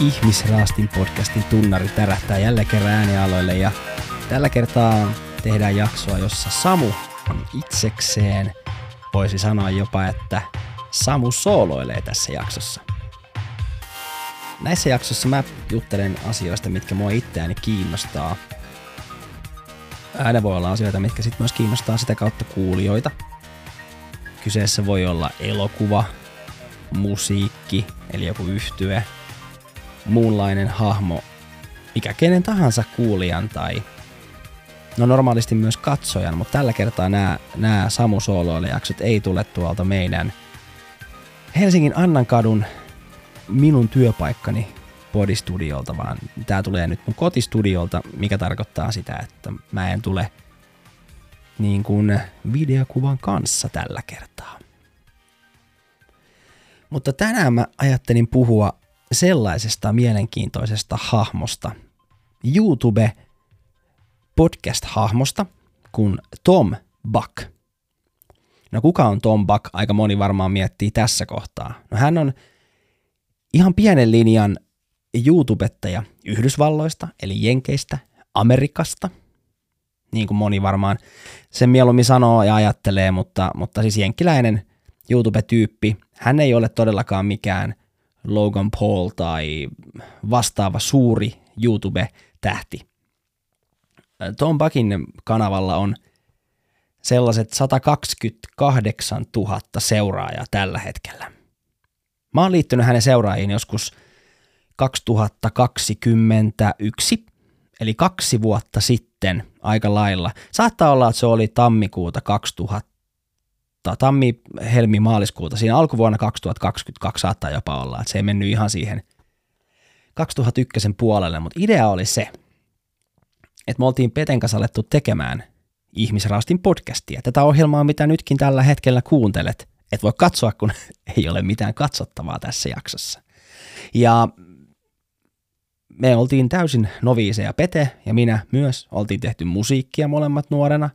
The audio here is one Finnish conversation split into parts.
Ihmisraastin podcastin tunnari tärähtää jälleen kerran äänialoille ja tällä kertaa tehdään jaksoa, jossa Samu on itsekseen. Voisi sanoa jopa, että Samu sooloilee tässä jaksossa. Näissä jaksoissa mä juttelen asioista, mitkä mua itseäni kiinnostaa. Ääne voi olla asioita, mitkä sitten myös kiinnostaa sitä kautta kuulijoita. Kyseessä voi olla elokuva, musiikki, eli joku yhtye, muunlainen hahmo, mikä kenen tahansa kuulijan tai no normaalisti myös katsojan, mutta tällä kertaa nämä, nämä Samu jaksot ei tule tuolta meidän Helsingin Annankadun minun työpaikkani podistudiolta, vaan tämä tulee nyt mun kotistudiolta, mikä tarkoittaa sitä, että mä en tule niin kuin videokuvan kanssa tällä kertaa. Mutta tänään mä ajattelin puhua sellaisesta mielenkiintoisesta hahmosta, YouTube podcast-hahmosta kuin Tom Buck. No kuka on Tom Buck? Aika moni varmaan miettii tässä kohtaa. No hän on ihan pienen linjan YouTubettaja Yhdysvalloista, eli Jenkeistä, Amerikasta, niin kuin moni varmaan sen mieluummin sanoo ja ajattelee, mutta, mutta siis jenkkiläinen YouTube-tyyppi, hän ei ole todellakaan mikään – Logan Paul tai vastaava suuri YouTube-tähti. Tom Buckin kanavalla on sellaiset 128 000 seuraajaa tällä hetkellä. Mä oon liittynyt hänen seuraajiin joskus 2021, eli kaksi vuotta sitten aika lailla. Saattaa olla, että se oli tammikuuta 2000 tota, tammi, helmi, maaliskuuta, siinä alkuvuonna 2022 saattaa jopa olla, että se ei mennyt ihan siihen 2001 puolelle, mutta idea oli se, että me oltiin Peten kanssa alettu tekemään Ihmisraastin podcastia. Tätä ohjelmaa, mitä nytkin tällä hetkellä kuuntelet, et voi katsoa, kun ei ole mitään katsottavaa tässä jaksossa. Ja me oltiin täysin noviiseja Pete ja minä myös. Oltiin tehty musiikkia molemmat nuorena.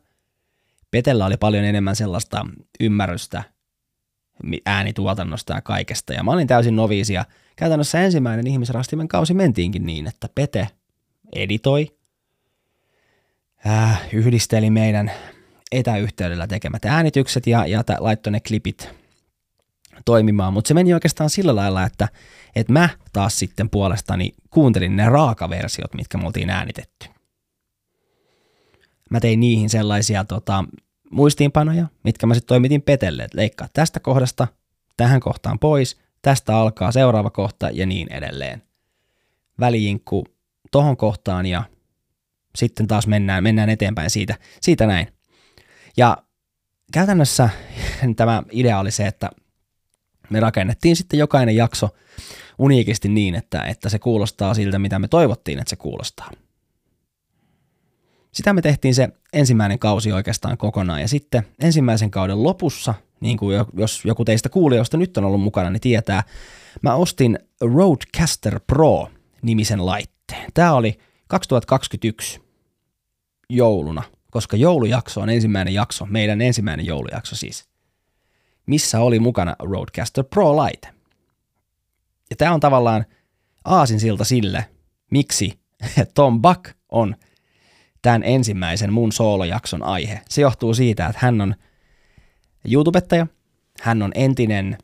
Petellä oli paljon enemmän sellaista ymmärrystä äänituotannosta ja kaikesta. Ja mä olin täysin noviisi ja käytännössä ensimmäinen ihmisrastimen kausi mentiinkin niin, että Pete editoi, äh, yhdisteli meidän etäyhteydellä tekemät äänitykset ja, ja laittoi ne klipit toimimaan, mutta se meni oikeastaan sillä lailla, että, että mä taas sitten puolestani kuuntelin ne raakaversiot, mitkä me oltiin äänitetty mä tein niihin sellaisia tota, muistiinpanoja, mitkä mä sitten toimitin Petelle, että leikkaa tästä kohdasta tähän kohtaan pois, tästä alkaa seuraava kohta ja niin edelleen. Välijinkku tohon kohtaan ja sitten taas mennään, mennään eteenpäin siitä, siitä näin. Ja käytännössä tämä idea oli se, että me rakennettiin sitten jokainen jakso uniikisti niin, että, että se kuulostaa siltä, mitä me toivottiin, että se kuulostaa. Sitä me tehtiin se ensimmäinen kausi oikeastaan kokonaan ja sitten ensimmäisen kauden lopussa, niin kuin jos joku teistä kuulijoista nyt on ollut mukana, niin tietää, mä ostin Roadcaster Pro nimisen laitteen. Tämä oli 2021 jouluna, koska joulujakso on ensimmäinen jakso, meidän ensimmäinen joulujakso siis, missä oli mukana Roadcaster Pro-laite. Ja tämä on tavallaan aasinsilta sille, miksi Tom Buck on – tämän ensimmäisen mun soolojakson aihe. Se johtuu siitä, että hän on YouTubettaja, hän on entinen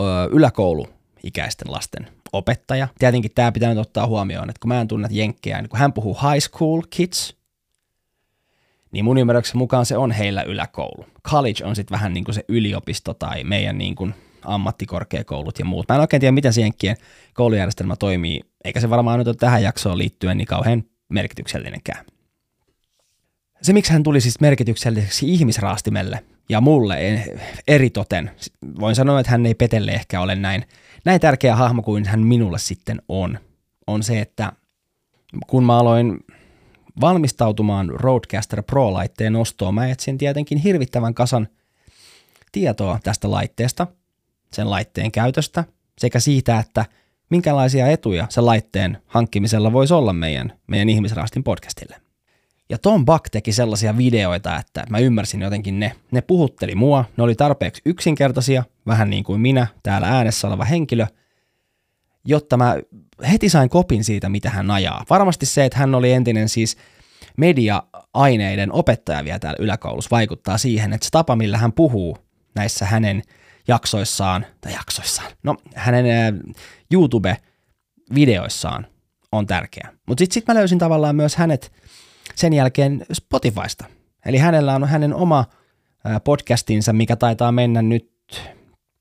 ö, yläkouluikäisten lasten opettaja. Tietenkin tämä pitää nyt ottaa huomioon, että kun mä en tunne jenkkejä, niin kun hän puhuu high school kids, niin mun ymmärryksen mukaan se on heillä yläkoulu. College on sitten vähän niin kuin se yliopisto tai meidän niin kuin ammattikorkeakoulut ja muut. Mä en oikein tiedä, miten se jenkkien koulujärjestelmä toimii, eikä se varmaan nyt ole tähän jaksoon liittyen niin kauhean merkityksellinenkään. Se, miksi hän tuli siis merkitykselliseksi ihmisraastimelle ja mulle eritoten, voin sanoa, että hän ei Petelle ehkä ole näin, näin tärkeä hahmo kuin hän minulle sitten on, on se, että kun mä aloin valmistautumaan Roadcaster Pro-laitteen ostoon, mä etsin tietenkin hirvittävän kasan tietoa tästä laitteesta, sen laitteen käytöstä sekä siitä, että – minkälaisia etuja se laitteen hankkimisella voisi olla meidän, meidän ihmisraastin podcastille. Ja Tom Buck teki sellaisia videoita, että mä ymmärsin jotenkin ne. Ne puhutteli mua, ne oli tarpeeksi yksinkertaisia, vähän niin kuin minä, täällä äänessä oleva henkilö. jotta mä heti sain kopin siitä, mitä hän ajaa. Varmasti se, että hän oli entinen siis media-aineiden opettaja vielä täällä yläkoulussa vaikuttaa siihen, että se tapa, millä hän puhuu näissä hänen jaksoissaan, tai jaksoissaan, no hänen YouTube-videoissaan on tärkeä. Mutta sitten sit mä löysin tavallaan myös hänet sen jälkeen Spotifysta. Eli hänellä on hänen oma podcastinsa, mikä taitaa mennä nyt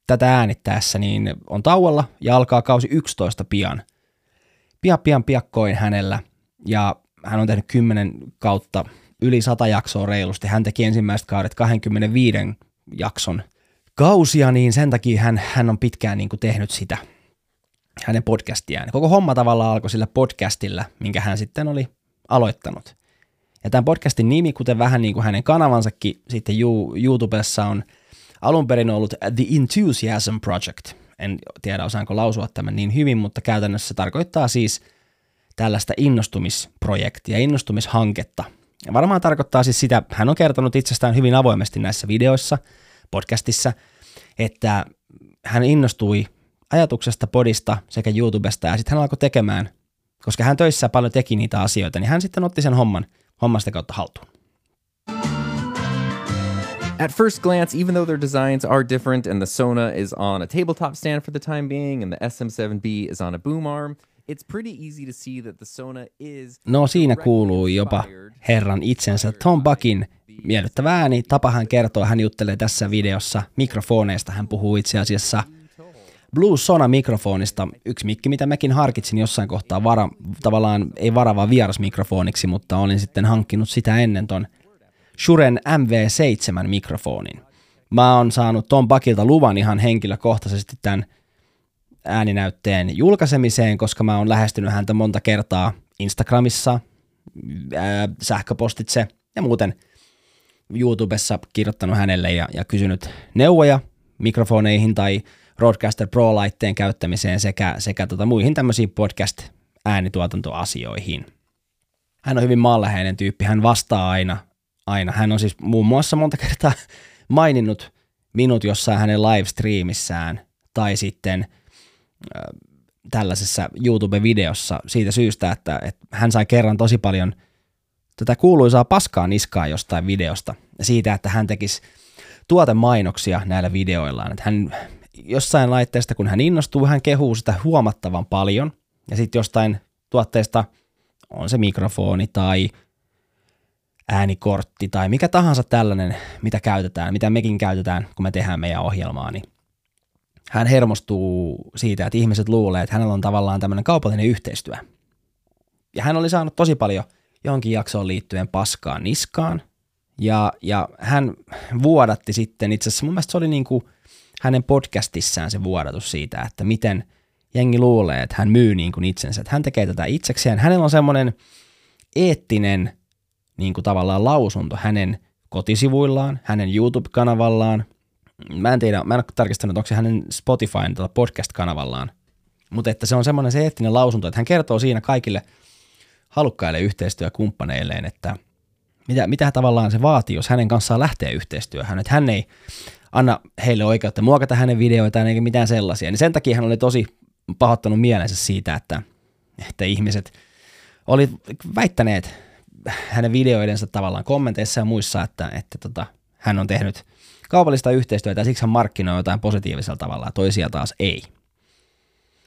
tätä äänittäessä, niin on tauolla ja alkaa kausi 11 pian. Pian pian piakkoin hänellä ja hän on tehnyt 10 kautta yli 100 jaksoa reilusti. Hän teki ensimmäiset kaudet 25 jakson kausia, niin sen takia hän, hän on pitkään niin kuin tehnyt sitä hänen podcastiaan. Koko homma tavallaan alkoi sillä podcastilla, minkä hän sitten oli aloittanut. Ja tämän podcastin nimi, kuten vähän niin kuin hänen kanavansakin sitten YouTubessa on alun perin ollut The Enthusiasm Project. En tiedä, osaanko lausua tämän niin hyvin, mutta käytännössä se tarkoittaa siis tällaista innostumisprojektia, innostumishanketta. Ja varmaan tarkoittaa siis sitä, hän on kertonut itsestään hyvin avoimesti näissä videoissa, podcastissa, että hän innostui ajatuksesta, podista sekä YouTubesta ja sitten hän alkoi tekemään, koska hän töissä paljon teki niitä asioita, niin hän sitten otti sen homman, hommasta kautta haltuun. At first glance, even though their designs are different and the Sona is on a tabletop stand for the time being and the SM7B is on a boom arm, it's pretty easy to see that the Sona is No siinä kuuluu jopa herran itsensä Tom Buckin miellyttävä ääni. Tapa hän kertoo, hän juttelee tässä videossa mikrofoneista. Hän puhuu itse asiassa Blue Sona mikrofonista. Yksi mikki, mitä mäkin harkitsin jossain kohtaa vara, tavallaan ei varavaa vierasmikrofoniksi, mutta olin sitten hankkinut sitä ennen ton Shuren MV7 mikrofonin. Mä oon saanut Tom Bakilta luvan ihan henkilökohtaisesti tämän ääninäytteen julkaisemiseen, koska mä oon lähestynyt häntä monta kertaa Instagramissa, ää, sähköpostitse ja muuten YouTubessa kirjoittanut hänelle ja, ja kysynyt neuvoja mikrofoneihin tai Roadcaster Pro-laitteen käyttämiseen sekä, sekä tota muihin tämmöisiin podcast-äänituotantoasioihin. Hän on hyvin maanläheinen tyyppi, hän vastaa aina aina. Hän on siis muun muassa monta kertaa maininnut minut jossain hänen livestreamissään tai sitten äh, tällaisessa YouTube-videossa siitä syystä, että, että hän sai kerran tosi paljon tätä kuuluisaa paskaa niskaa jostain videosta siitä, että hän tekisi tuotemainoksia näillä videoillaan. Että hän jossain laitteesta, kun hän innostuu, hän kehuu sitä huomattavan paljon ja sitten jostain tuotteesta on se mikrofoni tai äänikortti tai mikä tahansa tällainen, mitä käytetään, mitä mekin käytetään, kun me tehdään meidän ohjelmaa, niin hän hermostuu siitä, että ihmiset luulee, että hänellä on tavallaan tämmöinen kaupallinen yhteistyö. Ja hän oli saanut tosi paljon johonkin jaksoon liittyen paskaan niskaan, ja, ja hän vuodatti sitten, itse asiassa mun mielestä se oli niin kuin hänen podcastissään se vuodatus siitä, että miten jengi luulee, että hän myy niin kuin itsensä, että hän tekee tätä itsekseen. Hänellä on semmoinen eettinen niin kuin tavallaan lausunto hänen kotisivuillaan, hänen YouTube-kanavallaan. Mä en tiedä, mä en ole tarkistanut, onko se hänen Spotifyn tai podcast-kanavallaan. Mutta että se on semmoinen se eettinen lausunto, että hän kertoo siinä kaikille halukkaille yhteistyökumppaneilleen, että mitä, mitä tavallaan se vaatii, jos hänen kanssaan lähtee yhteistyöhön. Että hän ei anna heille oikeutta muokata hänen videoitaan eikä mitään sellaisia. Niin sen takia hän oli tosi pahoittanut mielensä siitä, että, että ihmiset oli väittäneet hänen videoidensa tavallaan kommenteissa ja muissa, että, että tota, hän on tehnyt kaupallista yhteistyötä ja siksi hän markkinoi jotain positiivisella tavalla ja toisia taas ei.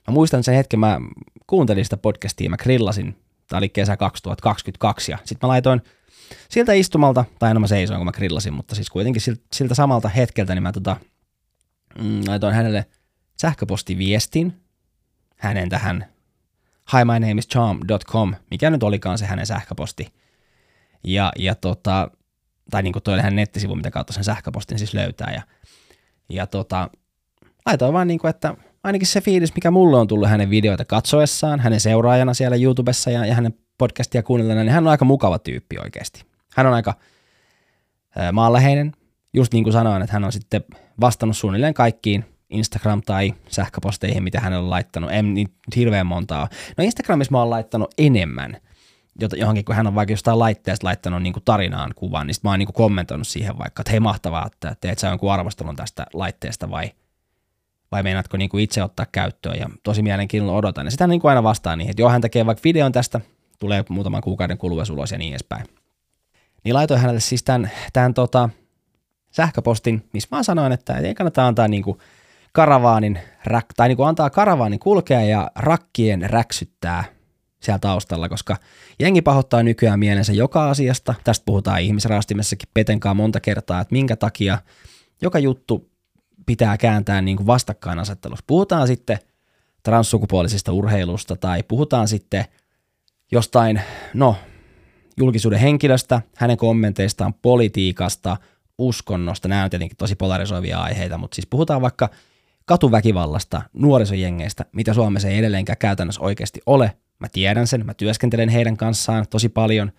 Mä muistan sen hetken, mä kuuntelin sitä podcastia, mä grillasin, tämä oli kesä 2022 ja sitten mä laitoin siltä istumalta, tai no mä seisoin kun mä grillasin, mutta siis kuitenkin siltä, siltä samalta hetkeltä, niin mä tota, mm, laitoin hänelle sähköpostiviestin hänen tähän hi my name is charm.com, mikä nyt olikaan se hänen sähköposti ja, ja tota, tai niin kuin toi oli hänen nettisivu, mitä kautta sen sähköpostin siis löytää. Ja, ja tota, laitoin vaan niin kuin, että ainakin se fiilis, mikä mulle on tullut hänen videoita katsoessaan, hänen seuraajana siellä YouTubessa ja, ja hänen podcastia kuunnellena, niin hän on aika mukava tyyppi oikeasti. Hän on aika maanläheinen, just niin kuin sanoin, että hän on sitten vastannut suunnilleen kaikkiin Instagram- tai sähköposteihin, mitä hän on laittanut. En niin hirveän montaa. No Instagramissa mä oon laittanut enemmän – johonkin, kun hän on vaikka jostain laitteesta laittanut niin kuin tarinaan kuvan, niin mä oon niin kuin kommentoinut siihen vaikka, että hei mahtavaa, että teet sä jonkun arvostelun tästä laitteesta vai vai meinaatko niin kuin itse ottaa käyttöön, ja tosi mielenkiinnolla odotan. Ja sitä niin kuin aina vastaan niin, että joo, hän tekee vaikka videon tästä, tulee muutaman kuukauden kuluessa ulos ja niin edespäin. Niin laitoin hänelle siis tämän, tämän tota, sähköpostin, missä mä sanoin, että ei kannata antaa niin kuin karavaanin, tai niin kuin antaa karavaanin kulkea ja rakkien räksyttää siellä taustalla, koska jengi pahoittaa nykyään mielensä joka asiasta. Tästä puhutaan ihmisraastimessakin Petenkaan monta kertaa, että minkä takia joka juttu pitää kääntää niin kuin vastakkainasettelussa. Puhutaan sitten transsukupuolisesta urheilusta tai puhutaan sitten jostain, no, julkisuuden henkilöstä, hänen kommenteistaan, politiikasta, uskonnosta. Nämä on tietenkin tosi polarisoivia aiheita, mutta siis puhutaan vaikka katuväkivallasta, nuorisojengeistä, mitä Suomessa ei edelleenkään käytännössä oikeasti ole. Mä tiedän sen, mä työskentelen heidän kanssaan tosi paljon.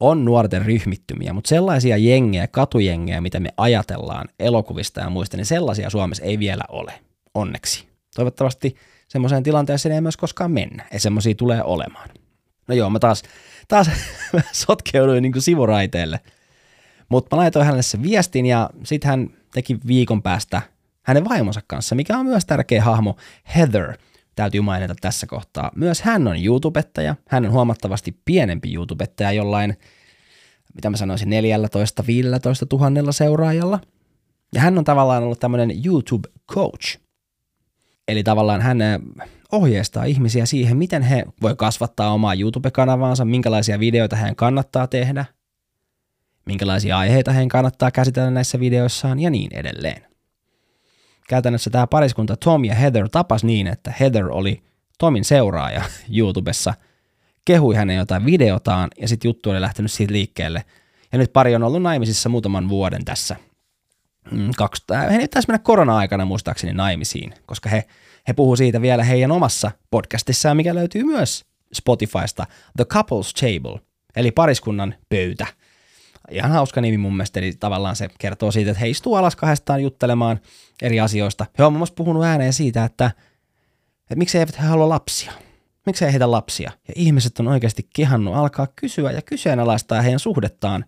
On nuorten ryhmittymiä, mutta sellaisia jengejä, katujengejä, mitä me ajatellaan elokuvista ja muista, niin sellaisia Suomessa ei vielä ole, onneksi. Toivottavasti semmoiseen tilanteeseen ei myös koskaan mennä, ja semmoisia tulee olemaan. No joo, mä taas, taas sotkeuduin niin kuin sivuraiteelle. Mutta mä laitoin hänelle sen viestin ja sitten hän teki viikon päästä hänen vaimonsa kanssa, mikä on myös tärkeä hahmo, Heather, täytyy mainita tässä kohtaa. Myös hän on YouTubettaja, hän on huomattavasti pienempi YouTubettaja jollain, mitä mä sanoisin, 14-15 tuhannella seuraajalla. Ja hän on tavallaan ollut tämmöinen YouTube coach. Eli tavallaan hän ohjeistaa ihmisiä siihen, miten he voi kasvattaa omaa YouTube-kanavaansa, minkälaisia videoita hän kannattaa tehdä, minkälaisia aiheita hän kannattaa käsitellä näissä videoissaan ja niin edelleen. Käytännössä tämä pariskunta Tom ja Heather tapas niin, että Heather oli Tomin seuraaja YouTubessa, kehui hänen jotain videotaan ja sitten juttu oli lähtenyt siitä liikkeelle. Ja nyt pari on ollut naimisissa muutaman vuoden tässä. Mm, kaksi, he nyt taisi mennä korona-aikana muistaakseni naimisiin, koska he he puhuu siitä vielä heidän omassa podcastissaan, mikä löytyy myös Spotifysta, The Couples Table, eli pariskunnan pöytä. Ihan hauska nimi mun mielestä, eli tavallaan se kertoo siitä, että he istuu alas kahdestaan juttelemaan eri asioista. He on muun muassa puhunut ääneen siitä, että, että miksei eivät he halua lapsia. Miksei heitä lapsia? Ja ihmiset on oikeasti kehannut alkaa kysyä ja kyseenalaistaa heidän suhdettaan.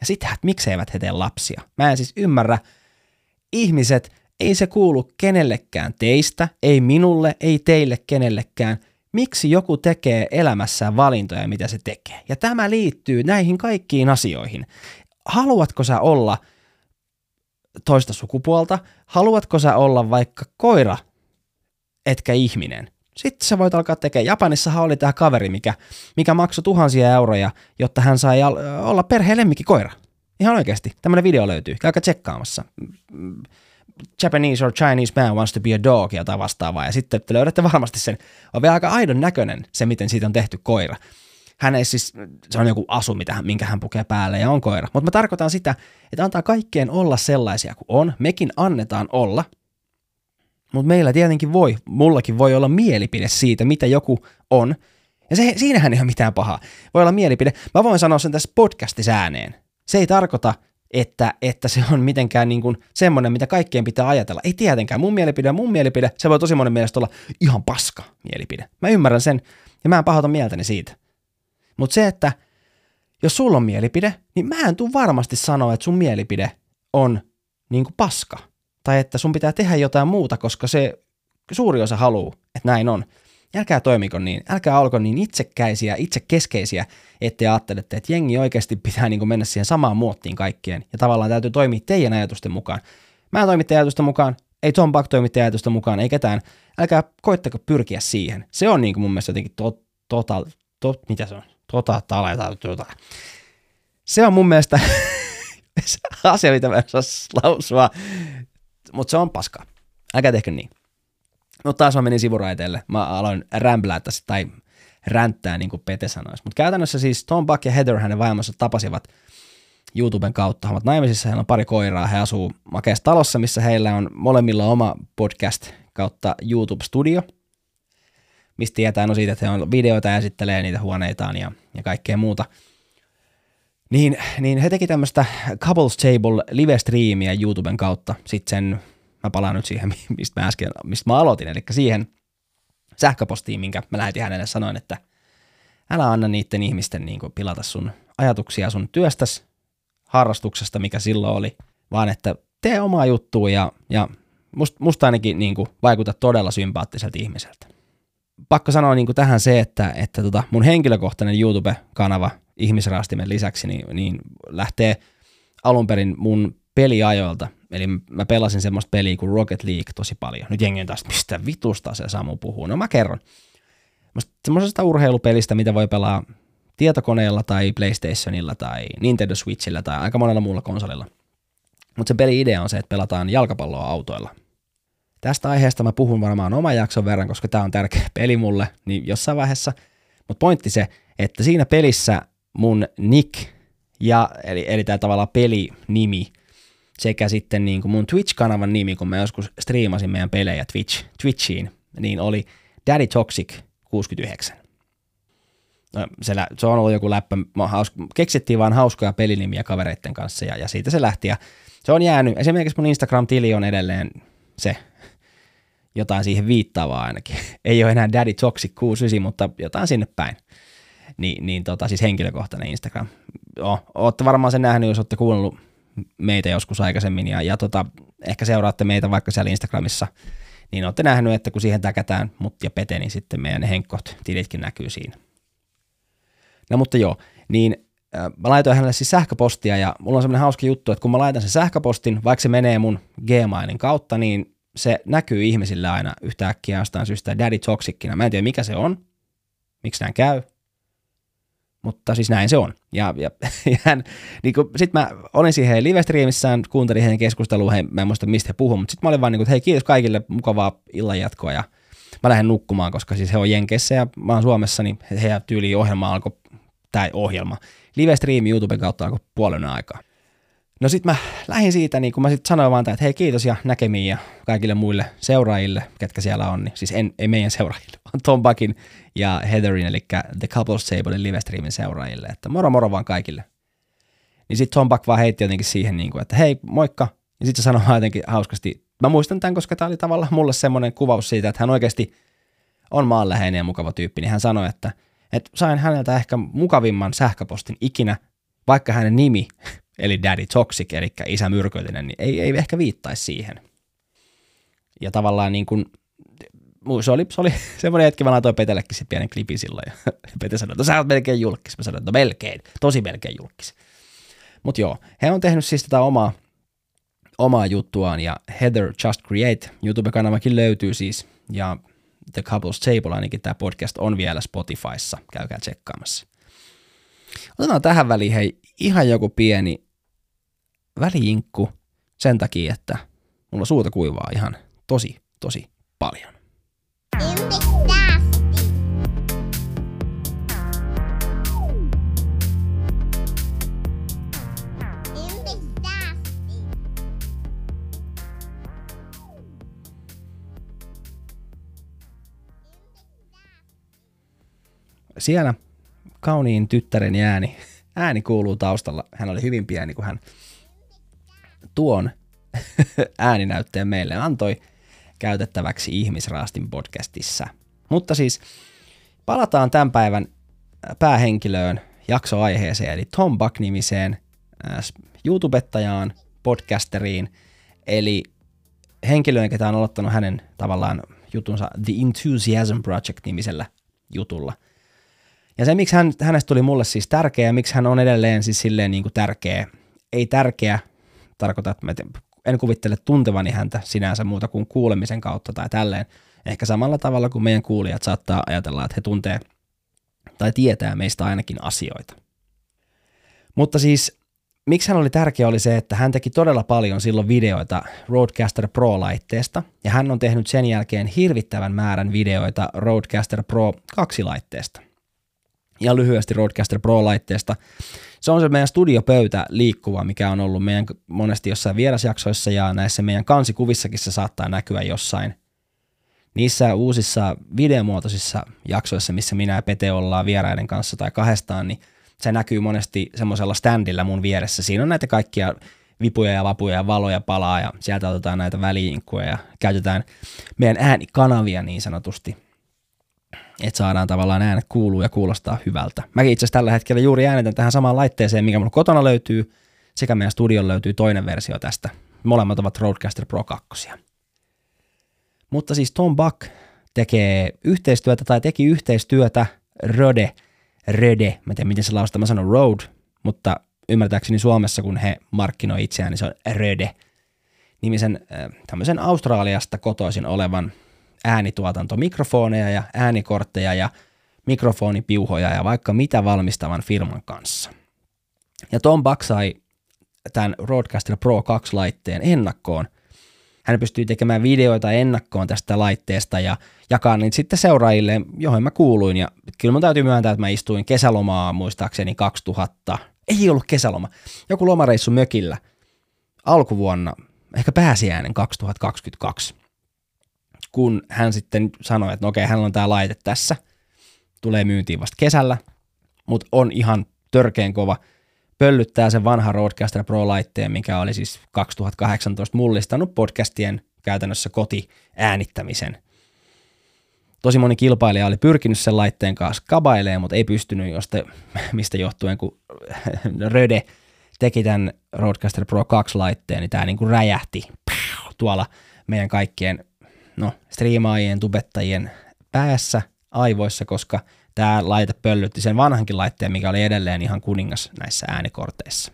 Ja sitä, että miksei eivät he tee lapsia. Mä en siis ymmärrä. Ihmiset ei se kuulu kenellekään teistä, ei minulle, ei teille kenellekään. Miksi joku tekee elämässään valintoja, mitä se tekee? Ja tämä liittyy näihin kaikkiin asioihin. Haluatko sä olla toista sukupuolta? Haluatko sä olla vaikka koira, etkä ihminen? Sitten sä voit alkaa tekemään. Japanissahan oli tämä kaveri, mikä, mikä maksoi tuhansia euroja, jotta hän sai olla perheen lemmikkikoira. Ihan oikeasti. Tämmöinen video löytyy. Käykää tsekkaamassa Japanese or Chinese man wants to be a dog ja vastaavaa. Ja sitten te löydätte varmasti sen. On vielä aika aidon näköinen se, miten siitä on tehty koira. Hän ei siis, se on joku asu, mitä, minkä hän pukee päälle ja on koira. Mutta mä tarkoitan sitä, että antaa kaikkien olla sellaisia kuin on. Mekin annetaan olla. Mutta meillä tietenkin voi, mullakin voi olla mielipide siitä, mitä joku on. Ja se, siinähän ei ole mitään pahaa. Voi olla mielipide. Mä voin sanoa sen tässä podcastissa ääneen. Se ei tarkoita, että, että se on mitenkään niin kuin semmoinen, mitä kaikkien pitää ajatella. Ei tietenkään. Mun mielipide mun mielipide. Se voi tosi monen mielestä olla ihan paska mielipide. Mä ymmärrän sen ja mä en pahota mieltäni siitä. Mutta se, että jos sulla on mielipide, niin mä en tuu varmasti sanoa, että sun mielipide on niin kuin paska. Tai että sun pitää tehdä jotain muuta, koska se suuri osa haluaa, että näin on älkää toimiko niin, älkää olko niin itsekäisiä, itsekeskeisiä, ettei ajattelette, että jengi oikeasti pitää niin mennä siihen samaan muottiin kaikkien, ja tavallaan täytyy toimia teidän ajatusten mukaan. Mä en teidän ajatusten mukaan, ei Tom Buck toimi teidän ajatusten mukaan, ei ketään. Älkää koittako pyrkiä siihen. Se on niin mun mielestä jotenkin to, to, mitä se on? Tota, tale, tota. Se on mun mielestä asia, mitä mä en saa lausua, mutta se on paska. Älkää tehkö niin. Mutta taas mä menin sivuraiteelle. Mä aloin rämplää tässä, tai ränttää, niin kuin Pete sanoisi. Mutta käytännössä siis Tom Buck ja Heather, hänen vaimonsa, tapasivat YouTuben kautta. He ovat naimisissa, heillä on pari koiraa, he asuu makeassa talossa, missä heillä on molemmilla oma podcast kautta YouTube-studio, mistä tietää no siitä, että he on videoita ja esittelee niitä huoneitaan ja, ja kaikkea muuta. Niin, niin he teki tämmöistä Couples Table live-striimiä YouTuben kautta sitten sen mä palaan nyt siihen, mistä mä äsken, mistä mä aloitin, eli siihen sähköpostiin, minkä mä lähetin hänelle, sanoin, että älä anna niiden ihmisten niin kuin, pilata sun ajatuksia sun työstäs, harrastuksesta, mikä silloin oli, vaan että tee omaa juttua ja, ja Must, musta ainakin niin kuin, vaikutat todella sympaattiselta ihmiseltä. Pakko sanoa niin kuin tähän se, että, että tota, mun henkilökohtainen YouTube-kanava ihmisraastimen lisäksi niin, niin lähtee alun perin mun peliajoilta. Eli mä pelasin semmoista peliä kuin Rocket League tosi paljon. Nyt jengi taas, mistä vitusta se Samu puhuu. No mä kerron. Semmoisesta urheilupelistä, mitä voi pelaa tietokoneella tai PlayStationilla tai Nintendo Switchillä tai aika monella muulla konsolilla. Mutta se peli-idea on se, että pelataan jalkapalloa autoilla. Tästä aiheesta mä puhun varmaan oman jakson verran, koska tämä on tärkeä peli mulle, niin jossain vaiheessa. Mutta pointti se, että siinä pelissä mun nick, ja, eli, eli tämä tavallaan pelinimi, sekä sitten niin kuin mun Twitch-kanavan nimi, kun mä joskus striimasin meidän pelejä Twitch, Twitchiin, niin oli Daddy Toxic 69. No, se, se on ollut joku läppä, haus, keksittiin vaan hauskoja pelinimiä kavereiden kanssa ja, ja siitä se lähti ja se on jäänyt, esimerkiksi mun Instagram-tili on edelleen se, jotain siihen viittaavaa ainakin. Ei ole enää Daddy Toxic 69, mutta jotain sinne päin. Ni, niin tota, siis henkilökohtainen Instagram. Oh, olette varmaan sen nähnyt, jos olette kuunnellut meitä joskus aikaisemmin ja, ja tota, ehkä seuraatte meitä vaikka siellä Instagramissa, niin olette nähnyt, että kun siihen täkätään mut ja pete, niin sitten meidän henkkot tilitkin näkyy siinä. No mutta joo, niin äh, mä laitoin hänelle siis sähköpostia ja mulla on semmoinen hauska juttu, että kun mä laitan sen sähköpostin, vaikka se menee mun Gmailin kautta, niin se näkyy ihmisille aina yhtäkkiä jostain syystä Daddy Toxiccina. Mä en tiedä mikä se on, miksi näin käy, mutta siis näin se on. Ja, ja, ja niin sitten mä olin siihen live-streamissään, kuuntelin heidän keskustelua, he, mä en muista mistä he puhuivat, mutta sitten mä olin vaan niin kuin, hei kiitos kaikille, mukavaa illanjatkoa ja mä lähden nukkumaan, koska siis he on Jenkeissä ja mä oon Suomessa, niin heidän tyyliin ohjelma alkoi, tai ohjelma, live-stream YouTuben kautta alkoi puolen aikaa. No sit mä lähdin siitä, niin kun mä sitten sanoin vaan, että hei kiitos ja näkemiin ja kaikille muille seuraajille, ketkä siellä on, niin siis en, ei meidän seuraajille, vaan Tom Buckin ja Heatherin, eli The Couples Table live-streamin seuraajille, että moro moro vaan kaikille. Niin sitten Tom Buck vaan heitti jotenkin siihen, niin kuin, että hei moikka, ja sitten se sanoi jotenkin hauskasti, mä muistan tämän, koska tämä oli tavallaan mulle semmoinen kuvaus siitä, että hän oikeasti on maanläheinen ja mukava tyyppi, niin hän sanoi, että, että sain häneltä ehkä mukavimman sähköpostin ikinä, vaikka hänen nimi eli Daddy Toxic, eli isä myrkyllinen, niin ei, ei ehkä viittaisi siihen. Ja tavallaan niin kuin, se oli, se oli semmoinen hetki, mä laitoin Petellekin sitten pienen klipin silloin, ja Pete sanoi, että sä oot melkein julkis. Mä sanoin, että no melkein, tosi melkein julkis. Mutta joo, he on tehnyt siis tätä omaa, omaa juttuaan, ja Heather Just Create, YouTube-kanavakin löytyy siis, ja The Couples Table, ainakin tämä podcast on vielä Spotifyssa, käykää tsekkaamassa. Otetaan tähän väliin hei ihan joku pieni väliinkku sen takia, että mulla suuta kuivaa ihan tosi, tosi paljon. Siellä kauniin tyttären ääni ääni kuuluu taustalla. Hän oli hyvin pieni, kun hän tuon ääninäytteen meille antoi käytettäväksi Ihmisraastin podcastissa. Mutta siis palataan tämän päivän päähenkilöön, jaksoaiheeseen, eli Tom Buck-nimiseen äh, YouTubettajaan, podcasteriin, eli henkilöön, ketä on aloittanut hänen tavallaan jutunsa The Enthusiasm Project-nimisellä jutulla – ja se, miksi hän, hänestä tuli mulle siis tärkeä ja miksi hän on edelleen siis silleen niin kuin tärkeä, ei tärkeä, tarkoita, että en kuvittele tuntevani häntä sinänsä muuta kuin kuulemisen kautta tai tälleen. Ehkä samalla tavalla kuin meidän kuulijat saattaa ajatella, että he tuntee tai tietää meistä ainakin asioita. Mutta siis miksi hän oli tärkeä oli se, että hän teki todella paljon silloin videoita Roadcaster Pro-laitteesta, ja hän on tehnyt sen jälkeen hirvittävän määrän videoita Roadcaster Pro 2-laitteesta ja lyhyesti Roadcaster Pro-laitteesta. Se on se meidän studiopöytä liikkuva, mikä on ollut meidän monesti jossain vierasjaksoissa ja näissä meidän kansikuvissakin se saattaa näkyä jossain. Niissä uusissa videomuotoisissa jaksoissa, missä minä ja Pete ollaan vieraiden kanssa tai kahdestaan, niin se näkyy monesti semmoisella standilla mun vieressä. Siinä on näitä kaikkia vipuja ja vapuja ja valoja palaa ja sieltä otetaan näitä väliinkkuja ja käytetään meidän äänikanavia niin sanotusti – että saadaan tavallaan äänet kuuluu ja kuulostaa hyvältä. Mäkin itse asiassa tällä hetkellä juuri äänetän tähän samaan laitteeseen, mikä mulla kotona löytyy, sekä meidän studion löytyy toinen versio tästä. Molemmat ovat Roadcaster Pro 2. Mutta siis Tom Buck tekee yhteistyötä tai teki yhteistyötä Rode, Röde, mä en tiedä miten se laustaa, mä sanon Road, mutta ymmärtääkseni Suomessa, kun he markkinoi itseään, niin se on Röde, nimisen äh, tämmöisen Australiasta kotoisin olevan äänituotantomikrofoneja ja äänikortteja ja mikrofonipiuhoja ja vaikka mitä valmistavan firman kanssa. Ja Tom Buck sai tämän Roadcaster Pro 2 laitteen ennakkoon. Hän pystyy tekemään videoita ennakkoon tästä laitteesta ja jakaa niitä sitten seuraajille, johon mä kuuluin. Ja kyllä mun täytyy myöntää, että mä istuin kesälomaa muistaakseni 2000. Ei ollut kesäloma. Joku lomareissu mökillä alkuvuonna, ehkä pääsiäinen 2022. Kun hän sitten sanoi, että no okei, hänellä on tämä laite tässä. Tulee myyntiin vasta kesällä, mutta on ihan törkeen kova – pöllyttää sen vanha Roadcaster Pro-laitteen, mikä oli siis 2018 mullistanut podcastien käytännössä kotiäänittämisen. Tosi moni kilpailija oli pyrkinyt sen laitteen kanssa kabailemaan, mutta ei pystynyt, josta, mistä johtuen, kun Röde teki tämän Roadcaster Pro 2 laitteen, niin tämä niin kuin räjähti tuolla meidän kaikkien no, striimaajien, tubettajien päässä, aivoissa, koska – tämä laite pöllytti sen vanhankin laitteen, mikä oli edelleen ihan kuningas näissä äänikorteissa.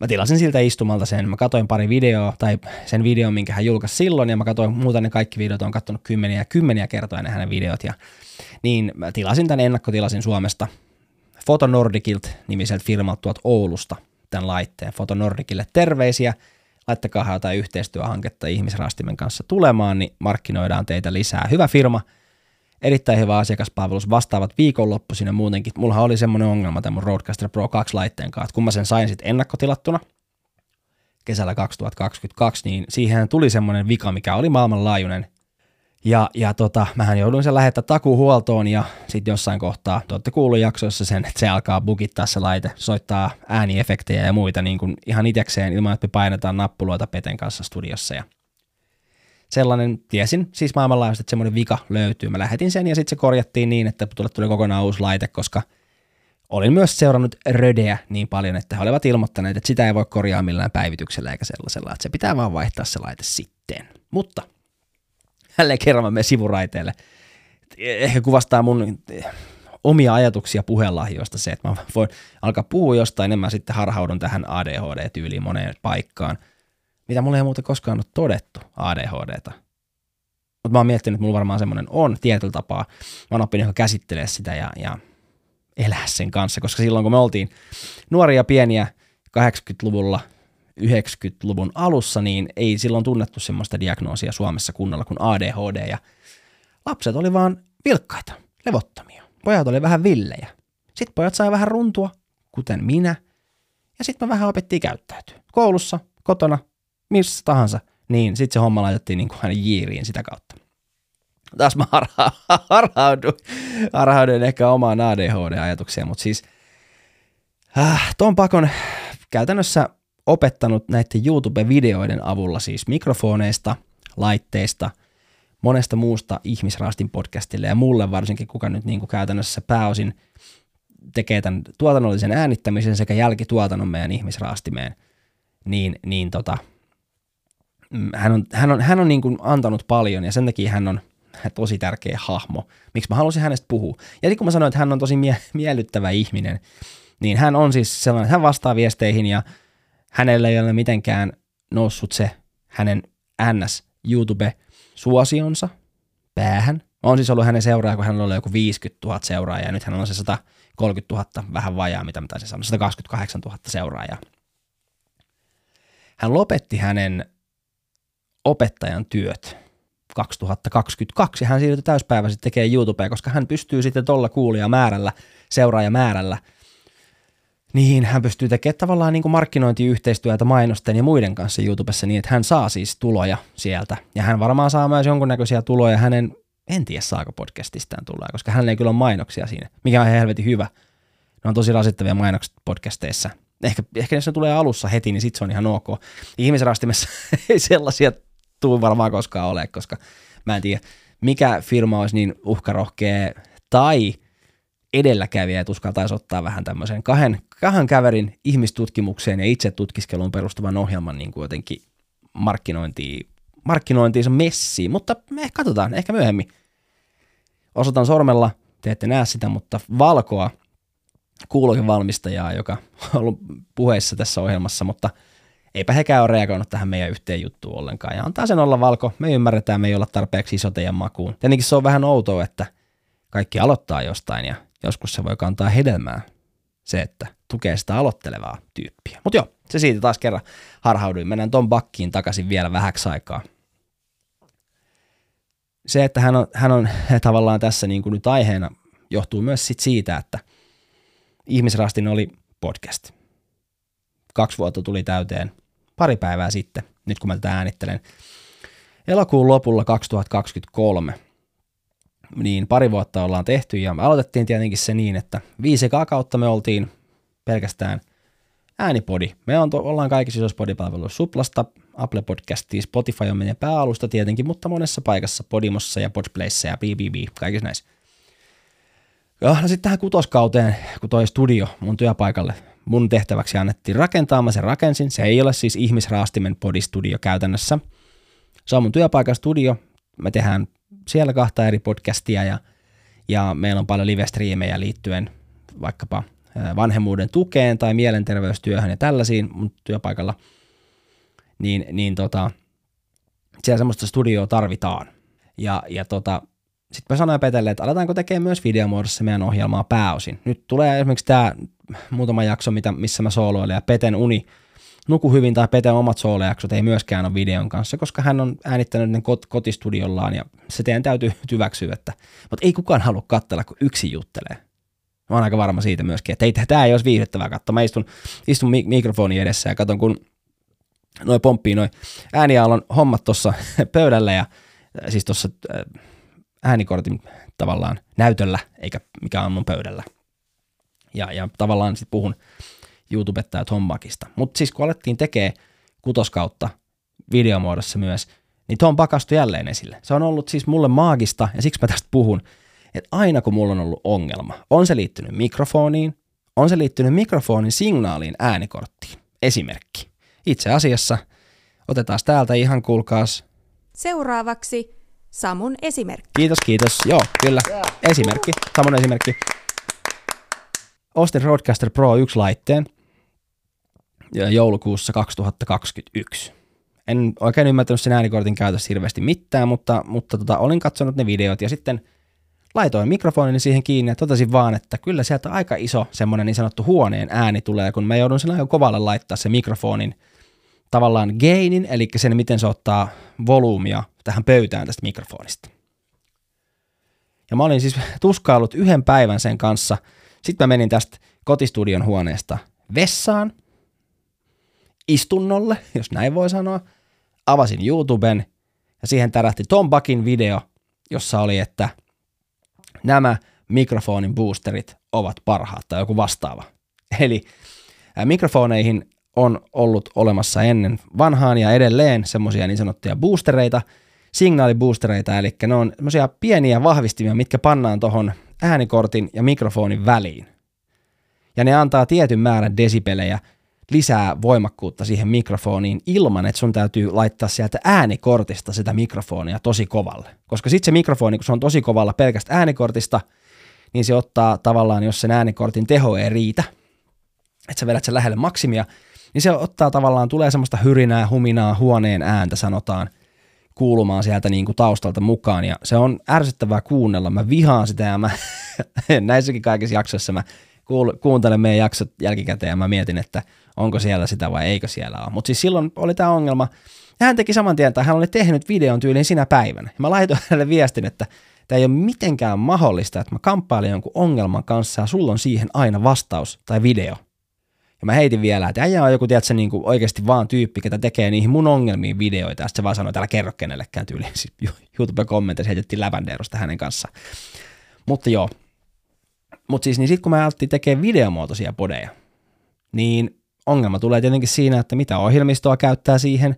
Mä tilasin siltä istumalta sen, mä katsoin pari videoa, tai sen videon, minkä hän julkaisi silloin, ja mä katsoin muuta ne kaikki videot, on katsonut kymmeniä ja kymmeniä kertoja ne hänen videot, ja niin mä tilasin tämän ennakkotilasin Suomesta Foto Nordicilta nimiseltä firmalta tuolta Oulusta tämän laitteen. Foto Nordicille terveisiä, laittakaa jotain yhteistyöhanketta ihmisrastimen kanssa tulemaan, niin markkinoidaan teitä lisää. Hyvä firma, erittäin hyvä asiakaspalvelus, vastaavat viikonloppuisin ja muutenkin. Mulla oli semmoinen ongelma tämän mun Roadcaster Pro 2 laitteen kanssa, että kun mä sen sain sitten ennakkotilattuna kesällä 2022, niin siihen tuli semmoinen vika, mikä oli maailmanlaajuinen. Ja, ja tota, mähän jouduin sen lähettää takuhuoltoon ja sitten jossain kohtaa, te olette kuullut jaksoissa sen, että se alkaa bugittaa se laite, soittaa ääniefektejä ja muita niin kuin ihan itekseen ilman, että me painetaan nappuloita Peten kanssa studiossa. Ja sellainen, tiesin siis maailmanlaajuisesti, että semmoinen vika löytyy. Mä lähetin sen ja sitten se korjattiin niin, että tuli, tuli kokonaan uusi laite, koska olin myös seurannut Rödeä niin paljon, että he olivat ilmoittaneet, että sitä ei voi korjaa millään päivityksellä eikä sellaisella, että se pitää vaan vaihtaa se laite sitten. Mutta jälleen kerran mä menen sivuraiteelle. Ehkä kuvastaa mun omia ajatuksia puhelahjoista se, että mä voin alkaa puhua jostain, enemmän sitten harhaudun tähän ADHD-tyyliin moneen paikkaan – mitä mulla ei muuten koskaan ole todettu ADHDta. Mutta mä oon miettinyt, että mulla varmaan semmoinen on tietyllä tapaa. Mä oon oppinut käsittelee sitä ja, ja elää sen kanssa, koska silloin kun me oltiin nuoria pieniä 80-luvulla, 90-luvun alussa, niin ei silloin tunnettu semmoista diagnoosia Suomessa kunnolla kuin ADHD ja lapset oli vaan vilkkaita, levottomia. Pojat oli vähän villejä. Sitten pojat sai vähän runtua, kuten minä, ja sitten me vähän opettiin käyttäytyä. Koulussa, kotona, missä tahansa, niin sitten se homma laitettiin niin kuin hänen jiiriin sitä kautta. Taas mä harha- harhauduin, harhauduin ehkä omaan ADHD-ajatuksia, mutta siis äh, Tom Pakon käytännössä opettanut näiden YouTube-videoiden avulla siis mikrofoneista, laitteista, monesta muusta ihmisraastin podcastille ja mulle varsinkin, kuka nyt niin kuin käytännössä pääosin tekee tämän tuotannollisen äänittämisen sekä jälkituotannon meidän ihmisraastimeen, niin, niin tota, Mm, hän on, hän on, hän on niin kuin antanut paljon ja sen takia hän on tosi tärkeä hahmo. Miksi mä halusin hänestä puhua? Ja kun mä sanoin, että hän on tosi mie- miellyttävä ihminen, niin hän on siis sellainen, hän vastaa viesteihin ja hänellä ei ole mitenkään noussut se hänen NS YouTube-suosionsa päähän. On siis ollut hänen seuraaja, kun hän oli joku 50 000 seuraajaa ja nyt hän on se 130 000 vähän vajaa, mitä mä taisin sanoa, 128 000 seuraajaa. Hän lopetti hänen opettajan työt 2022 ja hän siirtyi täyspäiväisesti tekemään YouTubea, koska hän pystyy sitten tuolla kuulijamäärällä, seuraajamäärällä, niin hän pystyy tekemään tavallaan niin kuin markkinointiyhteistyötä mainosten ja muiden kanssa YouTubessa niin, että hän saa siis tuloja sieltä. Ja hän varmaan saa myös jonkunnäköisiä tuloja hänen, en tiedä saako podcastistaan tuloja, koska hän ei kyllä ole mainoksia siinä, mikä on helvetin hyvä. Ne on tosi rasittavia mainokset podcasteissa. Ehkä, ehkä jos ne tulee alussa heti, niin sitten se on ihan ok. Ihmisrastimessa ei sellaisia tuu varmaan koskaan ole, koska mä en tiedä, mikä firma olisi niin uhkarohkea tai edelläkävijä, että uskaltaisi ottaa vähän tämmöisen kahden, kahden käverin ihmistutkimukseen ja itse tutkiskeluun perustuvan ohjelman niin kuin jotenkin markkinointiin markkinointiinsa messiin, mutta me katsotaan, ehkä myöhemmin. Osoitan sormella, te ette näe sitä, mutta valkoa kuulokin valmistajaa, joka on ollut puheissa tässä ohjelmassa, mutta eipä hekään ole reagoinut tähän meidän yhteen juttuun ollenkaan. Ja antaa sen olla valko, me ymmärretään, me ei olla tarpeeksi iso teidän makuun. Tietenkin se on vähän outoa, että kaikki aloittaa jostain ja joskus se voi kantaa hedelmää se, että tukee sitä aloittelevaa tyyppiä. Mutta joo, se siitä taas kerran harhauduin. Mennään ton bakkiin takaisin vielä vähäksi aikaa. Se, että hän on, hän on tavallaan tässä niin kuin nyt aiheena, johtuu myös sit siitä, että Ihmisrastin oli podcast. Kaksi vuotta tuli täyteen pari päivää sitten, nyt kun mä tätä äänittelen. Elokuun lopulla 2023 niin pari vuotta ollaan tehty ja me aloitettiin tietenkin se niin, että viisi kautta me oltiin pelkästään äänipodi. Me on to, ollaan kaikissa isoissa podipalveluissa Suplasta, Apple Podcastia, Spotify on meidän pääalusta tietenkin, mutta monessa paikassa, Podimossa ja Podplayssa ja BBB, kaikissa näissä. Ja no sitten tähän kutoskauteen, kun toi studio mun työpaikalle mun tehtäväksi annettiin rakentaa, mä sen rakensin. Se ei ole siis ihmisraastimen podistudio käytännössä. Se on mun työpaikan studio. Me tehdään siellä kahta eri podcastia ja, ja meillä on paljon live-striimejä liittyen vaikkapa vanhemmuuden tukeen tai mielenterveystyöhön ja tällaisiin mun työpaikalla, niin, niin tota, siellä semmoista studioa tarvitaan. Ja, ja tota, sitten mä sanoin Petelle, että aletaanko tekemään myös videomuodossa meidän ohjelmaa pääosin. Nyt tulee esimerkiksi tämä muutama jakso, mitä, missä mä sooloilen, ja Peten uni Nuku hyvin tai Peten omat soolojaksot ei myöskään ole videon kanssa, koska hän on äänittänyt ne kot- kotistudiollaan ja se teidän täytyy hyväksyä, että mutta ei kukaan halua katsella, kun yksi juttelee. Mä oon aika varma siitä myöskin, että ei, tämä ei olisi viihdyttävää katsoa. Mä istun, istun mik- mikrofonin edessä ja katson, kun noin pomppii noin ääniaallon hommat tuossa pöydällä ja siis tuossa äh, äänikortin tavallaan näytöllä, eikä mikä on mun pöydällä. Ja, ja tavallaan sitten puhun YouTubetta Tombakista. Mutta siis kun alettiin tekee kutoskautta videomuodossa myös, niin Tom pakastui jälleen esille. Se on ollut siis mulle maagista, ja siksi mä tästä puhun, että aina kun mulla on ollut ongelma, on se liittynyt mikrofoniin, on se liittynyt mikrofonin signaaliin äänikorttiin. Esimerkki. Itse asiassa, otetaan täältä ihan kuulkaas. Seuraavaksi Samun esimerkki. Kiitos, kiitos. Joo, kyllä. Esimerkki. Samun esimerkki. Ostin Roadcaster Pro 1 laitteen joulukuussa 2021. En oikein ymmärtänyt sen äänikortin käytössä hirveästi mitään, mutta, mutta tota, olin katsonut ne videot ja sitten laitoin mikrofonin siihen kiinni ja totesin vaan, että kyllä sieltä aika iso semmoinen niin sanottu huoneen ääni tulee, kun mä joudun sen aika kovalle laittaa se mikrofonin tavallaan gainin, eli sen miten se ottaa volyymia tähän pöytään tästä mikrofonista. Ja mä olin siis tuskaillut yhden päivän sen kanssa. Sitten mä menin tästä kotistudion huoneesta vessaan, istunnolle, jos näin voi sanoa. Avasin YouTuben ja siihen tärähti Tom Buckin video, jossa oli, että nämä mikrofonin boosterit ovat parhaat tai joku vastaava. Eli mikrofoneihin on ollut olemassa ennen vanhaan ja edelleen semmoisia niin sanottuja boostereita, signaaliboostereita, eli ne on semmoisia pieniä vahvistimia, mitkä pannaan tuohon äänikortin ja mikrofonin väliin. Ja ne antaa tietyn määrän desibelejä lisää voimakkuutta siihen mikrofoniin ilman, että sun täytyy laittaa sieltä äänikortista sitä mikrofonia tosi kovalle. Koska sitten se mikrofoni, kun se on tosi kovalla pelkästä äänikortista, niin se ottaa tavallaan, jos sen äänikortin teho ei riitä, että sä vedät sen lähelle maksimia, niin se ottaa tavallaan, tulee semmoista hyrinää, huminaa, huoneen ääntä sanotaan, kuulumaan sieltä niin kuin taustalta mukaan, ja se on ärsyttävää kuunnella. Mä vihaan sitä, ja mä näissäkin kaikissa jaksoissa mä kuuntelen meidän jaksot jälkikäteen, ja mä mietin, että onko siellä sitä vai eikö siellä ole. Mutta siis silloin oli tämä ongelma, ja hän teki saman tien, että hän oli tehnyt videon tyyliin sinä päivänä. Mä laitoin hänelle viestin, että tämä ei ole mitenkään mahdollista, että mä kamppailen jonkun ongelman kanssa ja sulla on siihen aina vastaus tai video. Ja mä heitin vielä, että äijä on joku, tiedätkö, niin kuin oikeasti vaan tyyppi, ketä tekee niihin mun ongelmiin videoita, ja sitten se vaan sanoi, että älä kerro kenellekään tyyliin. Sitten YouTube-kommenteissa heitettiin lävändeerosta hänen kanssaan. Mutta joo. Mutta siis niin sitten kun mä alettiin tekemään videomuotoisia podeja, niin ongelma tulee tietenkin siinä, että mitä ohjelmistoa käyttää siihen,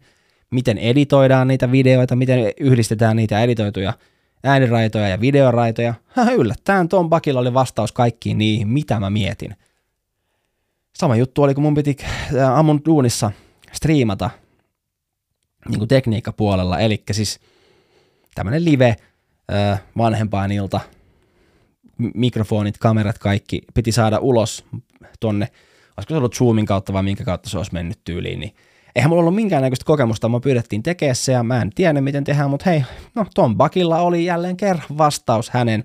miten editoidaan niitä videoita, miten yhdistetään niitä editoituja ääniraitoja ja videoraitoja. Yllättäen Tom Bakilla oli vastaus kaikkiin niihin, mitä mä mietin. Sama juttu oli, kun mun piti aamun duunissa striimata niin kuin tekniikkapuolella, eli siis tämmöinen live ö, vanhempainilta, mikrofonit, kamerat, kaikki piti saada ulos tonne, olisiko se ollut Zoomin kautta vai minkä kautta se olisi mennyt tyyliin, niin eihän mulla ollut minkäännäköistä kokemusta, mä pyydettiin tekemään se ja mä en tiedä miten tehdään, mutta hei, no Tom Bakilla oli jälleen kerran vastaus hänen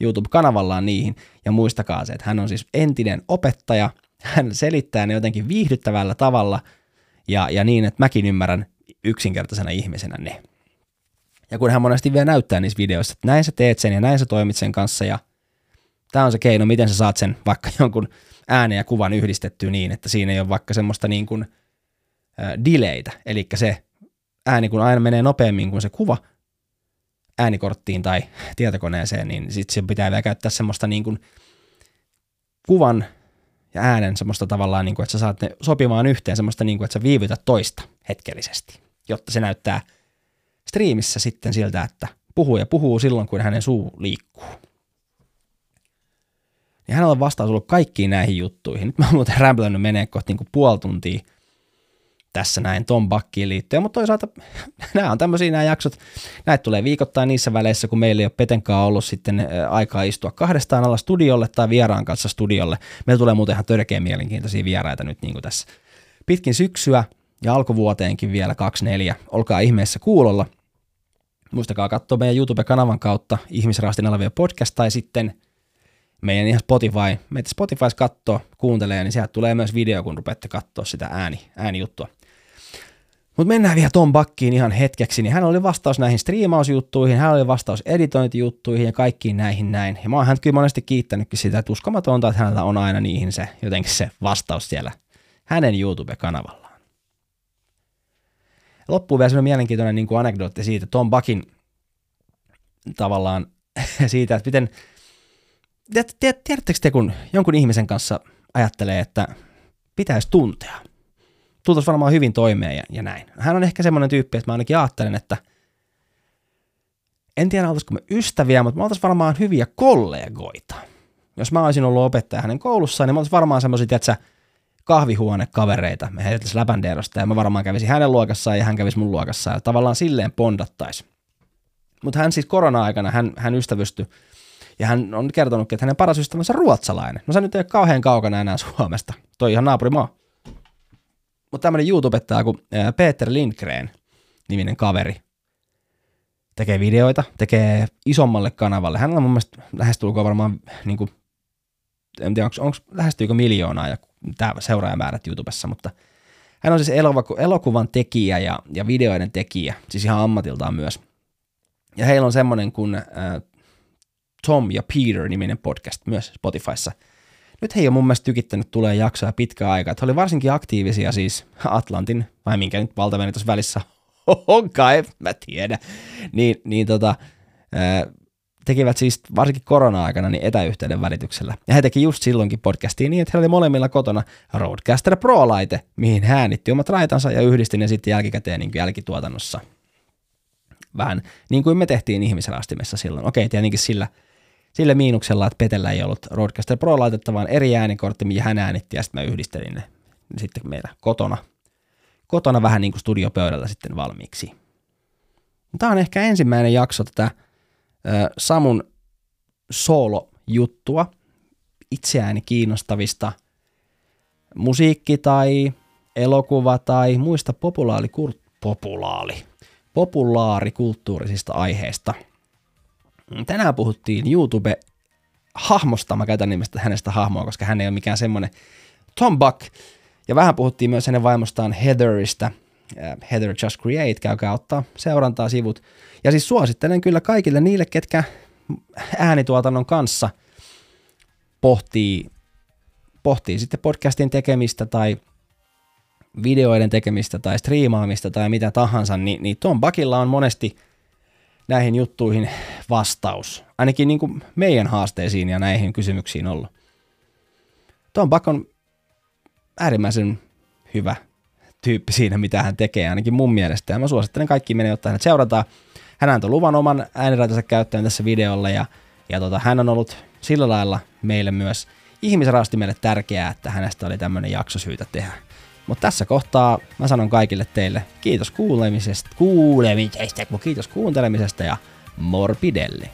YouTube-kanavallaan niihin, ja muistakaa se, että hän on siis entinen opettaja, hän selittää ne jotenkin viihdyttävällä tavalla, ja, ja niin, että mäkin ymmärrän yksinkertaisena ihmisenä ne. Ja kun hän monesti vielä näyttää niissä videoissa, että näin sä teet sen ja näin sä toimit sen kanssa, ja tämä on se keino, miten sä saat sen vaikka jonkun äänen ja kuvan yhdistettyä niin, että siinä ei ole vaikka semmoista niin kuin – delaytä, eli se ääni kun aina menee nopeammin kuin se kuva äänikorttiin tai tietokoneeseen, niin sitten se pitää vielä käyttää semmoista niin kuin kuvan ja äänen semmoista tavallaan, niin kuin, että sä saat ne sopimaan yhteen semmoista, niin kuin, että sä viivytät toista hetkellisesti, jotta se näyttää striimissä sitten siltä, että puhuu ja puhuu silloin, kun hänen suu liikkuu. Ja hänellä on vastaus ollut kaikkiin näihin juttuihin. Nyt mä oon muuten rämpelännyt menee kohti niin puoli tuntia tässä näin Tom Bakkiin liittyen, mutta toisaalta nämä on tämmöisiä nämä jaksot, näitä tulee viikoittain niissä väleissä, kun meillä ei ole Petenkaan ollut sitten aikaa istua kahdestaan alla studiolle tai vieraan kanssa studiolle. Meillä tulee muuten ihan törkeä mielenkiintoisia vieraita nyt niin kuin tässä pitkin syksyä ja alkuvuoteenkin vielä 24. Olkaa ihmeessä kuulolla. Muistakaa katsoa meidän YouTube-kanavan kautta Ihmisraastin alevia podcast tai sitten meidän ihan Spotify, meitä Spotifys katsoo, kuuntelee, niin sieltä tulee myös video, kun rupeatte katsoa sitä ääni, äänijuttua. Mutta mennään vielä Tom Bakkiin ihan hetkeksi, niin hän oli vastaus näihin striimausjuttuihin, hän oli vastaus editointijuttuihin ja kaikkiin näihin näin. Ja mä oon hän kyllä monesti kiittänytkin sitä, että uskomatonta, että hänellä on aina niihin se, jotenkin se vastaus siellä hänen YouTube-kanavallaan. Loppuu vielä sellainen mielenkiintoinen niin kuin anekdootti siitä, Tom Bakin tavallaan siitä, että miten, tiedättekö te, kun jonkun ihmisen kanssa ajattelee, että pitäisi tuntea – tultaisiin varmaan hyvin toimeen ja, ja näin. Hän on ehkä semmoinen tyyppi, että mä ainakin ajattelen, että en tiedä, oltaisiko me ystäviä, mutta me oltaisiin varmaan hyviä kollegoita. Jos mä olisin ollut opettaja hänen koulussaan, niin me oltaisiin varmaan semmoisia, että kahvihuonekavereita. Me heitettäisiin läpändeerosta ja mä varmaan kävisin hänen luokassaan ja hän kävisi mun luokassaan ja tavallaan silleen pondattaisi. Mutta hän siis korona-aikana, hän, hän ystävystyi ja hän on kertonut, että hänen paras ystävänsä on ruotsalainen. No se nyt ei ole kauhean kaukana enää Suomesta. Toi ihan naapurimaa. Mutta tämmöinen YouTubettaja kuin Peter Lindgren, niminen kaveri, tekee videoita, tekee isommalle kanavalle. Hän on mun mielestä lähestulkoon varmaan, niin kuin, en tiedä, onko, lähestyykö miljoonaa ja tämä seuraajamäärät YouTubessa, mutta hän on siis elokuvan tekijä ja, ja videoiden tekijä, siis ihan ammatiltaan myös. Ja heillä on semmoinen kuin äh, Tom ja Peter-niminen podcast myös Spotifyssa – nyt he ei ole mun mielestä tykittänyt tulee jaksoja pitkä aika. He oli varsinkin aktiivisia siis Atlantin, vai minkä nyt valtameri tuossa välissä onkaan, en mä tiedä. Niin, niin tota, tekivät siis varsinkin korona-aikana niin etäyhteyden välityksellä. Ja he teki just silloinkin podcastiin niin, että heillä oli molemmilla kotona Roadcaster Pro-laite, mihin hän äänitti omat raitansa ja yhdisti ne sitten jälkikäteen niin jälkituotannossa. Vähän niin kuin me tehtiin ihmisraastimessa silloin. Okei, tietenkin sillä – sillä miinuksella, että Petellä ei ollut Roadcaster Pro laitetta, vaan eri äänikortti, mihin hän äänitti, ja sitten mä yhdistelin ne sitten meillä kotona, kotona vähän niin kuin studiopöydällä sitten valmiiksi. Tämä on ehkä ensimmäinen jakso tätä Samun solo-juttua, itseääni kiinnostavista musiikki- tai elokuva- tai muista populaali, populaali, populaarikulttuurisista aiheista – Tänään puhuttiin YouTube-hahmosta, mä käytän nimestä hänestä hahmoa, koska hän ei ole mikään semmoinen Tom Buck. Ja vähän puhuttiin myös hänen vaimostaan Heatheristä, Heather Just Create, käykää ottaa seurantaa sivut. Ja siis suosittelen kyllä kaikille niille, ketkä äänituotannon kanssa pohtii, pohtii sitten podcastin tekemistä tai videoiden tekemistä tai striimaamista tai mitä tahansa, niin, niin Tom Buckilla on monesti – näihin juttuihin vastaus. Ainakin niin kuin meidän haasteisiin ja näihin kysymyksiin ollut. Tom Buck on äärimmäisen hyvä tyyppi siinä, mitä hän tekee, ainakin mun mielestä. Ja mä suosittelen kaikki menee ottaa hänet seurataan. Hän antoi luvan oman ääniraitansa käyttöön tässä videolla ja, ja tota, hän on ollut sillä lailla meille myös ihmisraasti meille tärkeää, että hänestä oli tämmöinen jakso syytä tehdä. Mutta tässä kohtaa mä sanon kaikille teille kiitos kuulemisesta, kuulemisesta, kiitos kuuntelemisesta ja morbidelli.